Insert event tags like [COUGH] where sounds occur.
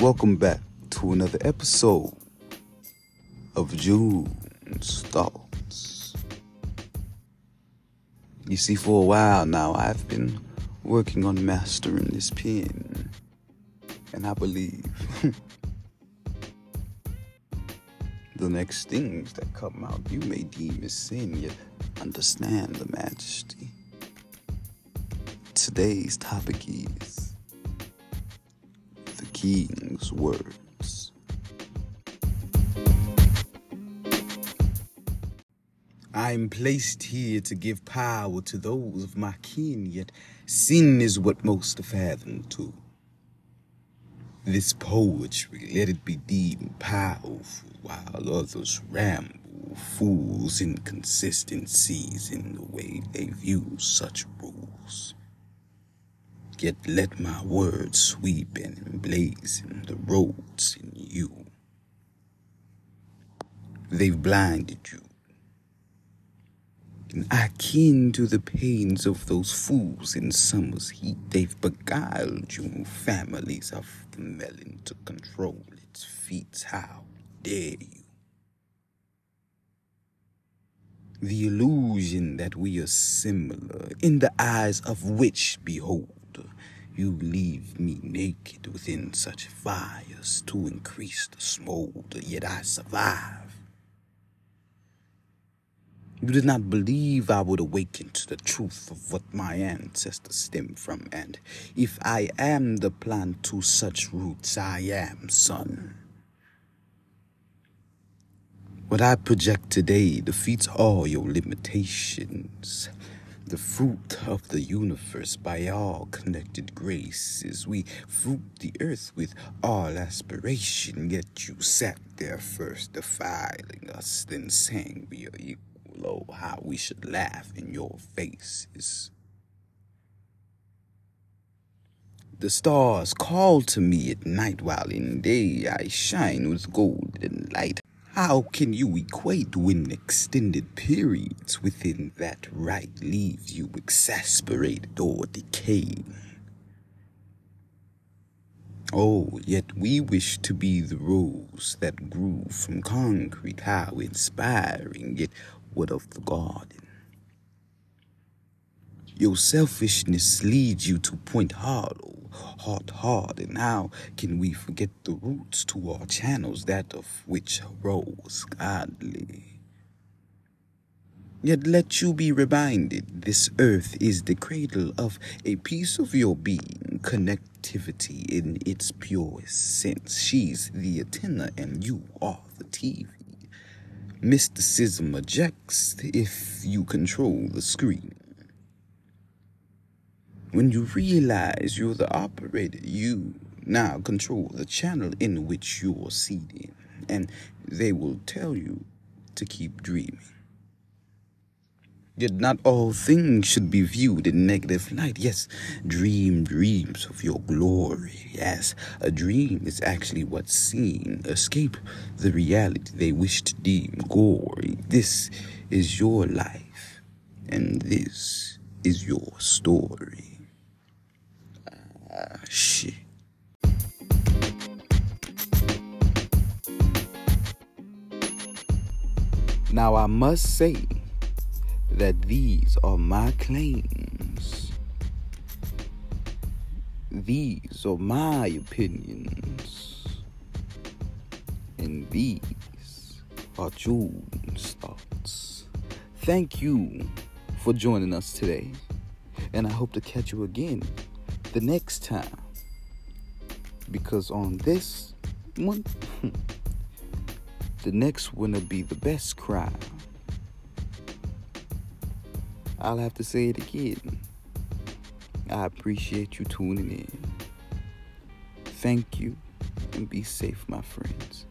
Welcome back to another episode of June's Thoughts. You see, for a while now, I've been working on mastering this pen, and I believe [LAUGHS] the next things that come out you may deem as sin, yet understand the majesty. Today's topic is king's words. I am placed here to give power to those of my kin, yet sin is what most fathom to. This poetry, let it be deemed powerful, while others ramble, fools inconsistencies in the way they view such rules. Yet let my words sweep and emblazon the roads in you. They've blinded you. And I kin to the pains of those fools in summer's heat. They've beguiled you, families of the melon, to control its feet. How dare you? The illusion that we are similar, in the eyes of which, behold, you leave me naked within such fires to increase the smolder, yet I survive. You did not believe I would awaken to the truth of what my ancestors stem from, and if I am the plant to such roots, I am, son. What I project today defeats all your limitations. The fruit of the universe by all connected graces. We fruit the earth with all aspiration, yet you sat there first defiling us, then saying we are equal. Oh, how we should laugh in your faces. The stars call to me at night while in day I shine with golden light. How can you equate when extended periods within that right leaves you exasperated or decaying? Oh, yet we wish to be the rose that grew from concrete. How inspiring, yet what of the garden? Your selfishness leads you to Point Hollow, heart hard, and how can we forget the roots to our channels, that of which rose godly? Yet let you be reminded this earth is the cradle of a piece of your being, connectivity in its purest sense. She's the antenna and you are the TV. Mysticism ejects if you control the screen. When you realize you're the operator, you now control the channel in which you're seated, and they will tell you to keep dreaming. Yet not all things should be viewed in negative light. Yes, dream dreams of your glory. Yes, a dream is actually what's seen. Escape the reality they wish to deem gory. This is your life, and this is your story. Shit. Now I must say that these are my claims. These are my opinions. And these are June's thoughts. Thank you for joining us today. And I hope to catch you again the next time. Because on this one, [LAUGHS] the next one will be the best crime. I'll have to say it again. I appreciate you tuning in. Thank you and be safe, my friends.